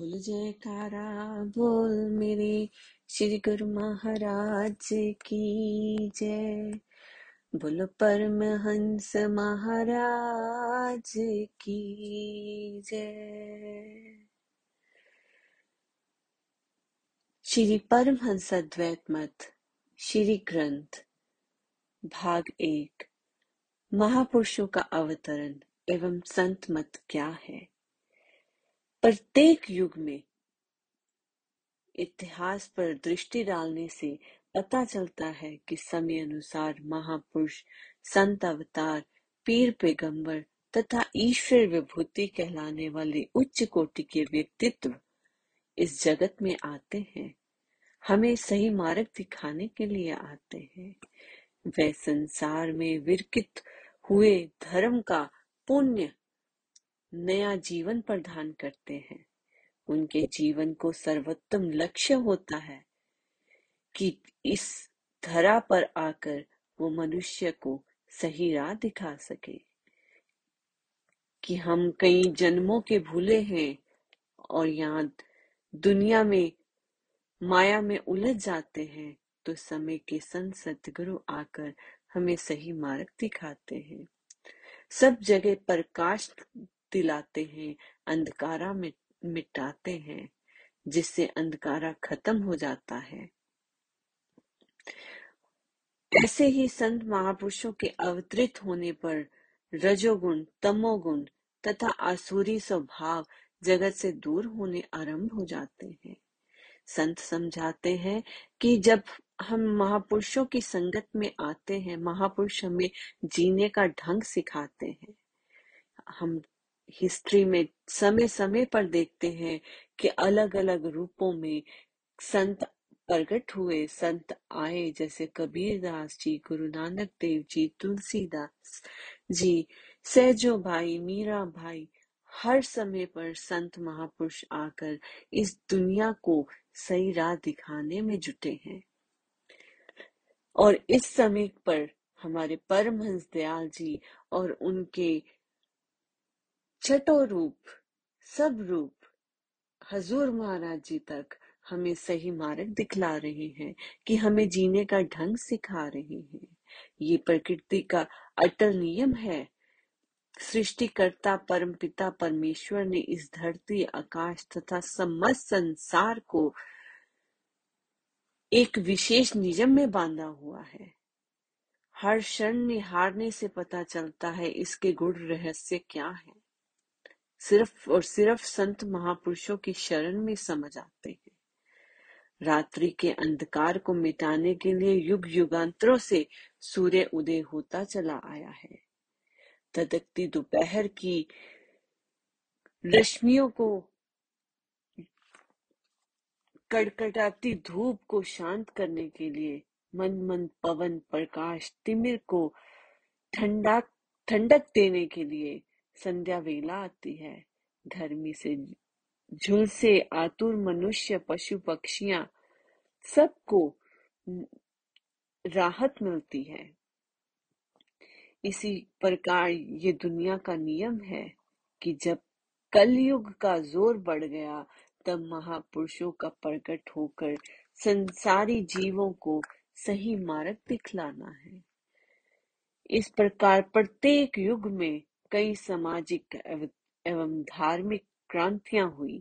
बोल जयकारा, बोल मेरे श्री गुरु महाराज की जय। बोलो परमहंस महाराज की जय। श्री परमहंस अद्वैत मत, श्री ग्रंथ, भाग एक, महापुरुषों का अवतरण एवं संत मत क्या है? प्रत्येक युग में इतिहास पर दृष्टि डालने से पता चलता है कि समय अनुसार महापुरुष, संत अवतार, पीर पैगंबर तथा ईश्वर विभूति कहलाने वाले उच्च कोटि के व्यक्तित्व इस जगत में आते हैं। हमें सही मार्ग दिखाने के लिए आते हैं। वे संसार में विरकित हुए धर्म का पुण्य नया जीवन प्रदान करते हैं। उनके जीवन को सर्वोत्तम लक्ष्य होता है कि इस धरा पर आकर वो मनुष्य को सही राह दिखा सके। कि हम कई जन्मों के भूले हैं और यहाँ दुनिया में, माया में उलझ जाते हैं तो समय के संत सतगुरु आकर हमें सही मार्ग दिखाते हैं। सब जगह प्रकाश दिलाते हैं, अंधकारा मिटाते हैं, जिससे अंधकारा खत्म हो जाता है। ऐसे ही संत महापुरुषों के अवतरित होने पर रजोगुण, तमोगुण तथा आसुरी स्वभाव जगत से दूर होने आरंभ हो जाते हैं। संत समझाते हैं कि जब हम महापुरुषों की संगत में आते हैं, महापुरुष हमें जीने का ढंग सिखाते हैं। हम हिस्ट्री में समय समय पर देखते हैं कि अलग अलग रूपों में संत प्रकट हुए, संत आए, जैसे कबीर दास जी, गुरु नानक देव जी तुलसीदास जी, सहजो भाई, मीरा भाई, हर समय पर संत महापुरुष आकर इस दुनिया को सही राह दिखाने में जुटे हैं। और इस समय पर हमारे परमहंस दयाल जी और उनके छठो रूप, सब रूप, हजूर महाराज जी तक हमें सही मार्ग दिखला रहे हैं कि हमें जीने का ढंग सिखा रहे हैं। ये प्रकृति का अटल नियम है। सृष्टिकर्ता परम पिता परमेश्वर ने इस धरती, आकाश तथा समस्त संसार को एक विशेष नियम में बांधा हुआ है। हर क्षण निहारने से पता चलता है इसके गुण रहस्य क्या है। सिर्फ़ और सिर्फ़ संत महापुरुषों की शरण में समझ आते हैं। रात्रि के अंधकार को मिटाने के लिए युग युगांतरों से सूर्य उदय होता चला आया है। तदकती दोपहर की रश्मियों को कड़कटाती धूप को शांत करने के लिए मन मन पवन प्रकाश तिमिर को ठंडा ठंडक देने के लिए संध्या वेला आती है। धर्मी से झुलसे आतुर मनुष्य, पशु पक्षियाँ, सबको राहत मिलती है। इसी प्रकार ये दुनिया का नियम है कि जब कलयुग का ज़ोर बढ़ गया, तब महापुरुषों का प्रकट होकर संसारी जीवों को सही मार्ग दिखलाना है। इस प्रकार प्रत्येक युग में कई सामाजिक एवं धार्मिक क्रांतियाँ हुई,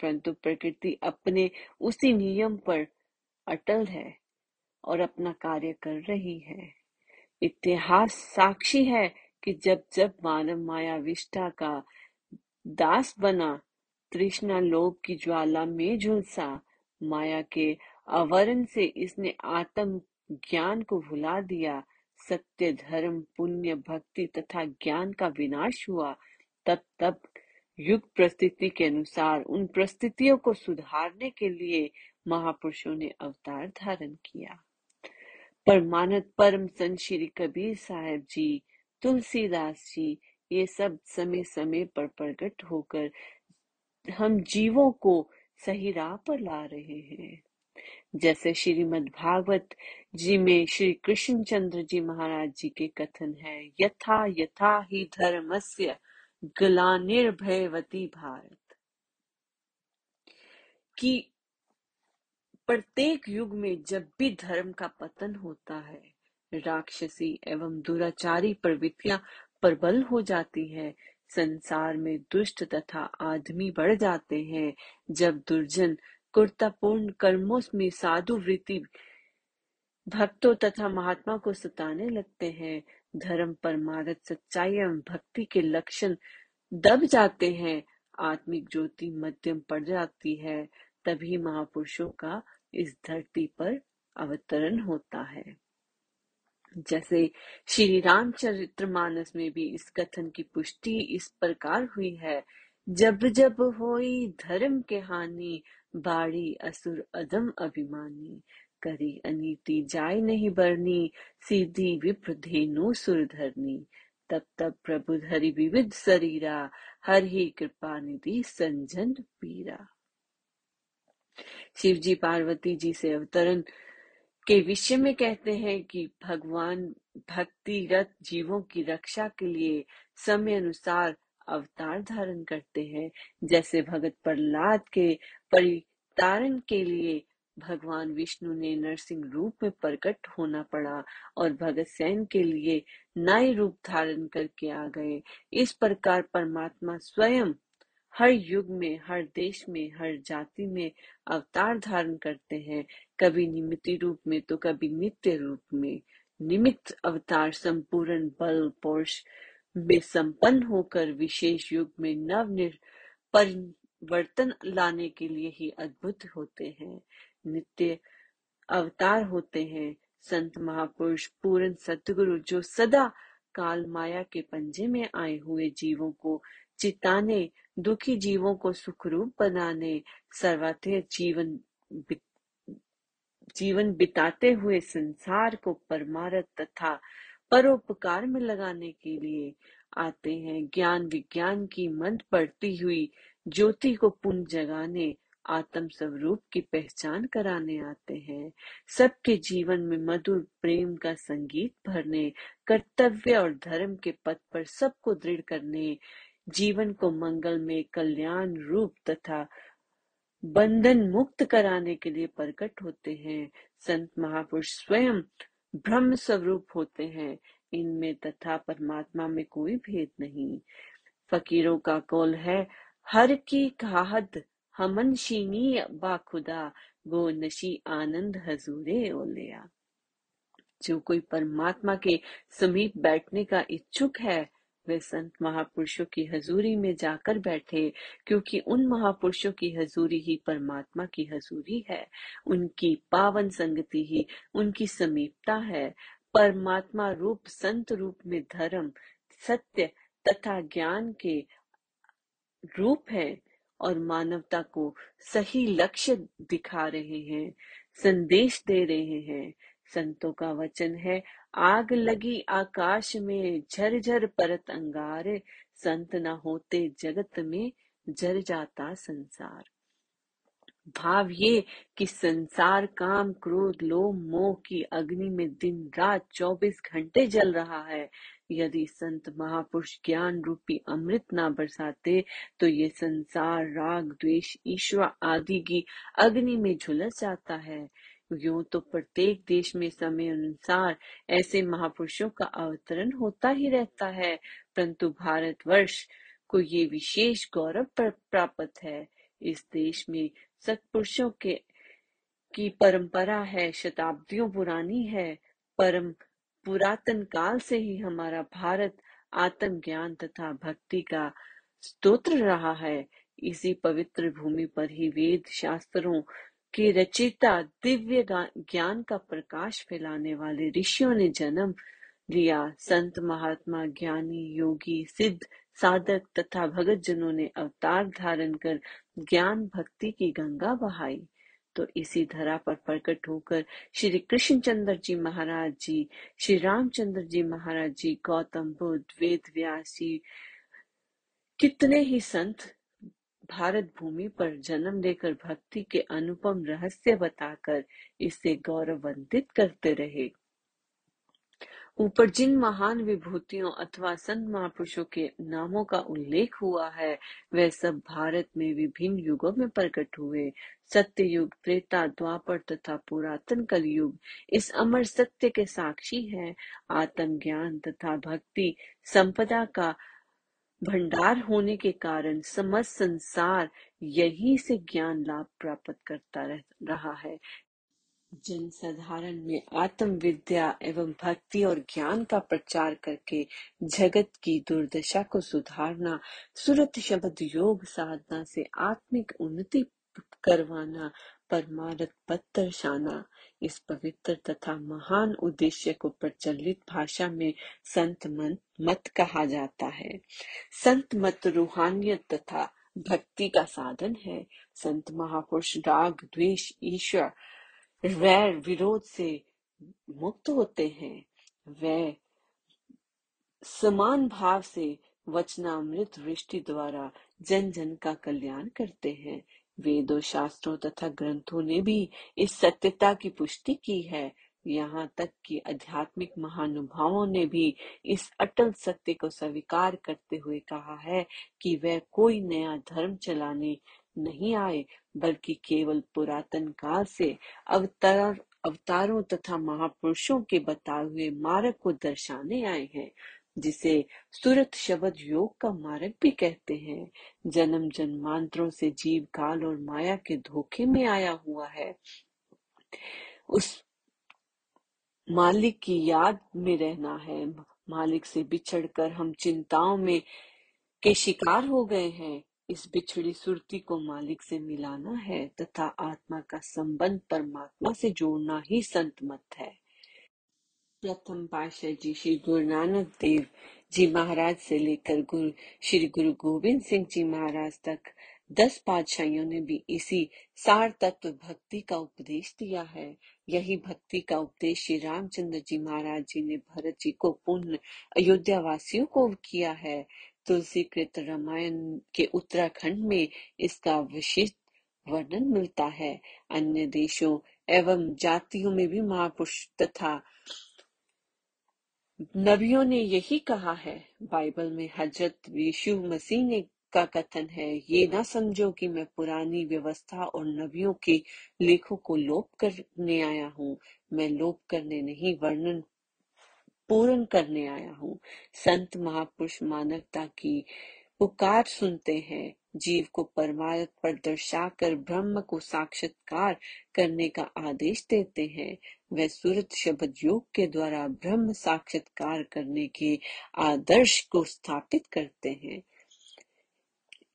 परंतु प्रकृति अपने उसी नियम पर अटल है और अपना कार्य कर रही है। इतिहास साक्षी है कि जब जब मानव माया विष्टा का दास बना, तृष्णा लोभ की ज्वाला में झुलसा, माया के आवरण से इसने आत्म ज्ञान को भुला दिया सत्य, धर्म, पुण्य, भक्ति तथा ज्ञान का विनाश हुआ, तब तब युग परिस्थिति के अनुसार उन परिस्थितियों को सुधारने के लिए महापुरुषों ने अवतार धारण किया। परमानंद परम संत श्री कबीर साहब जी, तुलसीदास जी, ये सब समय समय पर प्रकट होकर हम जीवों को सही राह पर ला रहे हैं। जैसे श्रीमद् भागवत जी में श्री कृष्ण चंद्र जी महाराज जी के कथन है, यथा यथा ही धर्मस्य ग्लानिर्भयवती भारत। कि प्रत्येक युग में जब भी धर्म का पतन होता है, राक्षसी एवं दुराचारी प्रवृत्तियाँ प्रबल हो जाती है, संसार में दुष्ट तथा आदमी बढ़ जाते हैं, जब दुर्जन कुर्तापूर्ण कर्मों में साधु वृत्ति भक्तों तथा महात्मा को सताने लगते हैं। धर्म परमारथ सच्चाई एवं भक्ति के लक्षण दब जाते हैं। आत्मिक ज्योति मध्यम पड़ जाती है। तभी महापुरुषों का इस धरती पर अवतरण होता है। जैसे श्री रामचरित्र मानस में भी इस कथन की पुष्टि इस प्रकार हुई है। जब जब होई धर्म के हानि बाड़ी असुर अदम अभिमानी। करी अनीति जाय नहीं बरनी, सीधी विप्र धेनु सुर धरनी। तब तब प्रभु धरि विविध शरीरा, हर ही कृपा निधि संजन पीरा। शिव जी पार्वती जी से अवतरण के विषय में कहते हैं कि भगवान भक्ति रत जीवों की रक्षा के लिए समय अनुसार अवतार धारण करते हैं। जैसे भगत प्रहलाद के परितारण के लिए भगवान विष्णु ने नरसिंह रूप में प्रकट होना पड़ा और भगत सैन के लिए नए रूप धारण करके आ गए। इस प्रकार परमात्मा स्वयं हर युग में, हर देश में, हर जाति में अवतार धारण करते हैं। कभी निमित्त रूप में तो कभी नित्य रूप में। निमित्त अवतार, संपूर्ण बल, पौष में संपन्न होकर विशेष युग में नव परिवर्तन लाने के लिए ही अद्भुत होते हैं। नित्य अवतार होते हैं। संत महापुरुष पूर्ण सतगुरु जो सदा काल माया के पंजे में आए हुए जीवों को चिताने, दुखी जीवों को सुखरूप बनाने, सर्वाधिक जीवन जीवन बिताते हुए संसार को परमारथ तथा परोपकार में लगाने के लिए आते हैं। ज्ञान विज्ञान की मंद पड़ती हुई ज्योति को पुनः जगाने आत्म स्वरूप की पहचान कराने आते हैं। सबके जीवन में मधुर प्रेम का संगीत भरने, कर्तव्य और धर्म के पथ पर सबको दृढ़ करने, जीवन को मंगल में कल्याण रूप तथा बंधन मुक्त कराने के लिए प्रकट होते हैं। संत महापुरुष स्वयं ब्रह्म स्वरूप होते हैं। इनमें तथा परमात्मा में कोई भेद नहीं। फकीरों का कौल है, हर की कहाद हमन शीनी बाखुदा, गो नशी आनंद हजूरे ओलिया जो कोई परमात्मा के समीप बैठने का इच्छुक है वे संत महापुरुषों की हजूरी में जाकर बैठे, क्योंकि उन महापुरुषों की हजूरी ही परमात्मा की हजूरी है। उनकी पावन संगति ही उनकी समीपता है। परमात्मा रूप, संत रूप में धर्म, सत्य तथा ज्ञान के रूप है और मानवता को सही लक्ष्य दिखा रहे हैं, संदेश दे रहे हैं। संतों का वचन है। आग लगी आकाश में झरझर परत अंगार। संत न होते जगत में जर जाता संसार। भाव ये कि संसार काम क्रोध लोभ मोह की अग्नि में दिन रात 24 घंटे जल रहा है। यदि संत महापुरुष ज्ञान रूपी अमृत ना बरसाते तो ये संसार राग द्वेष ईश्वर आदि की अग्नि में झुलस जाता है। यूँ तो प्रत्येक देश में समय अनुसार ऐसे महापुरुषों का अवतरण होता ही रहता है, परंतु भारतवर्ष को ये विशेष गौरव प्राप्त है। इस देश में सत्पुरुषों के, की परंपरा है, शताब्दियों पुरानी है, परम पुरातन काल से ही हमारा भारत आत्म ज्ञान तथा भक्ति का स्तोत्र रहा है। इसी पवित्र भूमि पर ही वेद शास्त्रों के रचिता दिव्य ज्ञान का प्रकाश फैलाने वाले ऋषियों ने जन्म लिया। संत, महात्मा, ज्ञानी, योगी, सिद्ध, साधक तथा भगत जनों ने अवतार धारण कर ज्ञान भक्ति की गंगा बहाई। तो इसी धरा पर प्रकट होकर श्री कृष्ण चंद्र जी महाराज जी, श्री रामचंद्र जी महाराज जी, गौतम बुद्ध, वेद व्यासी, कितने ही संत भारत भूमि पर जन्म लेकर भक्ति के अनुपम रहस्य बताकर इसे गौरवान्वित करते रहे। ऊपर जिन महान विभूतियों अथवा संत महापुरुषों के नामों का उल्लेख हुआ है, वे सब भारत में विभिन्न युगों में प्रकट हुए। सत्य युग त्रेता, द्वापर तथा पुरातन कल युग इस अमर सत्य के साक्षी है। आत्म ज्ञान तथा भक्ति संपदा का भंडार होने के कारण समस्त संसार यही से ज्ञान लाभ प्राप्त करता रह, रहा है। जनसाधारण में आत्म विद्या एवं भक्ति और ज्ञान का प्रचार करके जगत की दुर्दशा को सुधारना सुरत शब्द योग साधना से आत्मिक उन्नति करवाना परमारथ पद दर्शाना इस पवित्र तथा महान उद्देश्य को प्रचलित भाषा में संत मत कहा जाता है। संत मत रूहानियत तथा भक्ति का साधन है। संत महापुरुष राग, द्वेष, ईश्वर, वैर, विरोध से मुक्त होते हैं। वे समान भाव से वचनामृत वृष्टि द्वारा जन जन का कल्याण करते हैं। वेदों शास्त्रों तथा ग्रंथों ने भी इस सत्यता की पुष्टि की है। यहाँ तक कि आध्यात्मिक महानुभावों ने भी इस अटल सत्य को स्वीकार करते हुए कहा है कि वह कोई नया धर्म चलाने नहीं आए, बल्कि केवल पुरातन काल से अवतार, अवतारों तथा महापुरुषों के बताए हुए मार्ग को दर्शाने आए हैं। जिसे सुरत शब्द योग का मार्ग भी कहते हैं। जन्म जन्मांतरों से जीव काल और माया के धोखे में आया हुआ है। उस मालिक की याद में रहना है। मालिक से बिछड़कर हम चिंताओं में के शिकार हो गए हैं। इस बिछड़ी सुरती को मालिक से मिलाना है तथा आत्मा का संबंध परमात्मा से जोड़ना ही संत मत है। प्रथम पाशाह जी श्री गुरु नानक देव जी महाराज से लेकर गुरु, श्री गुरु गोविंद सिंह जी महाराज तक दस पातशाहियों ने भी इसी सार तत्व भक्ति का उपदेश दिया है। यही भक्ति का उपदेश श्री रामचंद्र जी महाराज जी ने भरत जी को पुण्य अयोध्या वासियों को किया है। तुलसी कृत रामायण के उत्तराखंड में इसका विशिष्ट वर्णन मिलता है। अन्य देशों एवं जातियों में भी महापुरुष तथा नबियों ने यही कहा है, बाइबल में हज़रत यीशु मसीह ने का कथन है, ये ना समझो कि मैं पुरानी व्यवस्था और नबियों के लेखों को लोप करने आया हूँ। मैं लोप करने नहीं, वर्णन पूर्ण करने आया हूँ। संत महापुरुष मानवता की पुकार सुनते हैं, जीव को परमार्थ पर दर्शाकर ब्रह्म को साक्षात्कार करने का आदेश देते हैं। वे सूरत शब्द योग के द्वारा ब्रह्म साक्षात्कार करने के आदर्श को स्थापित करते हैं।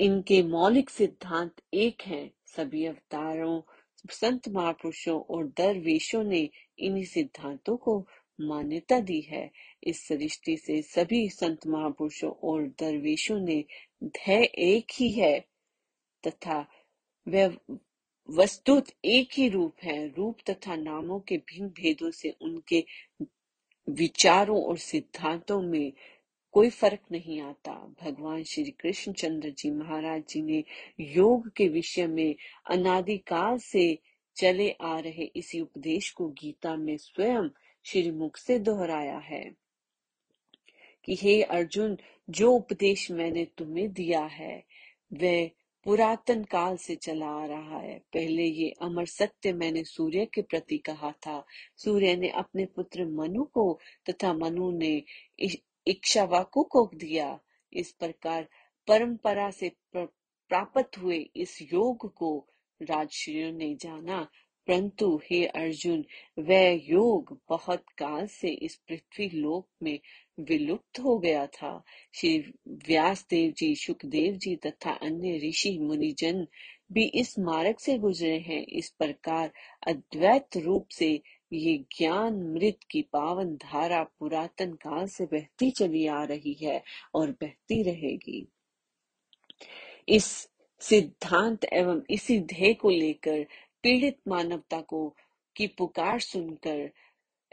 इनके मौलिक सिद्धांत एक हैं। सभी अवतारों, संत महापुरुषों और दरवेशों ने इन्हीं सिद्धांतों को मान्यता दी है। इस सृष्टि से सभी संत महापुरुषों और दरवेशों ने ध्यय एक ही है तथा वह वस्तुत एक ही रूप है। रूप तथा नामों के भिन्न भेदों से उनके विचारों और सिद्धांतों में कोई फ़र्क नहीं आता। भगवान श्री कृष्ण चंद्र जी महाराज जी ने योग के विषय में अनादिकाल से चले आ रहे इसी उपदेश को गीता में स्वयं श्रीमुख से दोहराया है कि, हे अर्जुन, जो उपदेश मैंने तुम्हें दिया है, वह पुरातन काल से चला आ रहा है। पहले ये अमर सत्य मैंने सूर्य के प्रति कहा था। सूर्य ने अपने पुत्र मनु को तथा मनु ने इच्छावाकु को दिया। इस प्रकार परंपरा से प्राप्त हुए इस योग को राजश्रियों ने जाना परंतु, हे अर्जुन, वह योग बहुत काल से इस पृथ्वी लोक में विलुप्त हो गया था। श्री व्यास देव जी, सुखदेव जी तथा अन्य ऋषि मुनिजन भी इस मार्ग से गुजरे हैं। इस प्रकार अद्वैत रूप से ये ज्ञान मृत की पावन धारा पुरातन काल से बहती चली आ रही है और बहती रहेगी। इस सिद्धांत एवं इसी ध्येय को लेकर पीड़ित मानवता को की पुकार सुनकर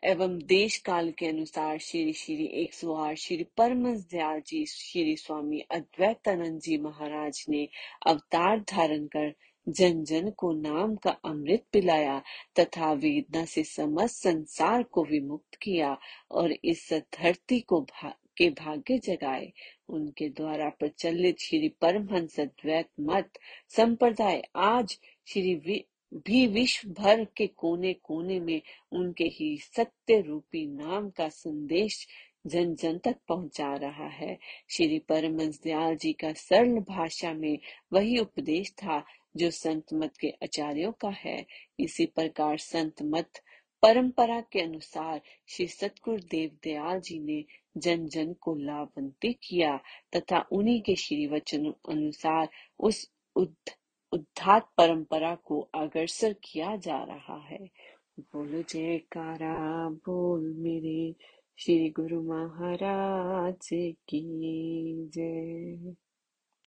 एवं देश काल के अनुसार श्री श्री एक सौ आठ श्री परमस दयाल जी श्री स्वामी अद्वैतानंद जी महाराज ने अवतार धारण कर जन जन को नाम का अमृत पिलाया तथा वेदना से समस्त संसार को विमुक्त किया और इस धरती को भा, के भाग्य जगाए। उनके द्वारा प्रचलित श्री परमहंस अद्वैत मत संप्रदाय आज श्री भी विश्व भर के कोने कोने में उनके ही सत्य रूपी नाम का संदेश जन जन तक पहुँचा रहा है। श्री परमंश दयाल जी का सरल भाषा में वही उपदेश था जो संत मत के आचार्यों का है। इसी प्रकार संत मत परंपरा के अनुसार श्री सतगुरु देव दयाल जी ने जन जन को लाभवंती किया तथा उन्हीं के श्री वचन अनुसार उस उद्ध उद्धात परंपरा को अग्रसर किया जा रहा है। बोलो जयकारा, बोल मेरे श्री गुरु महाराज की जय।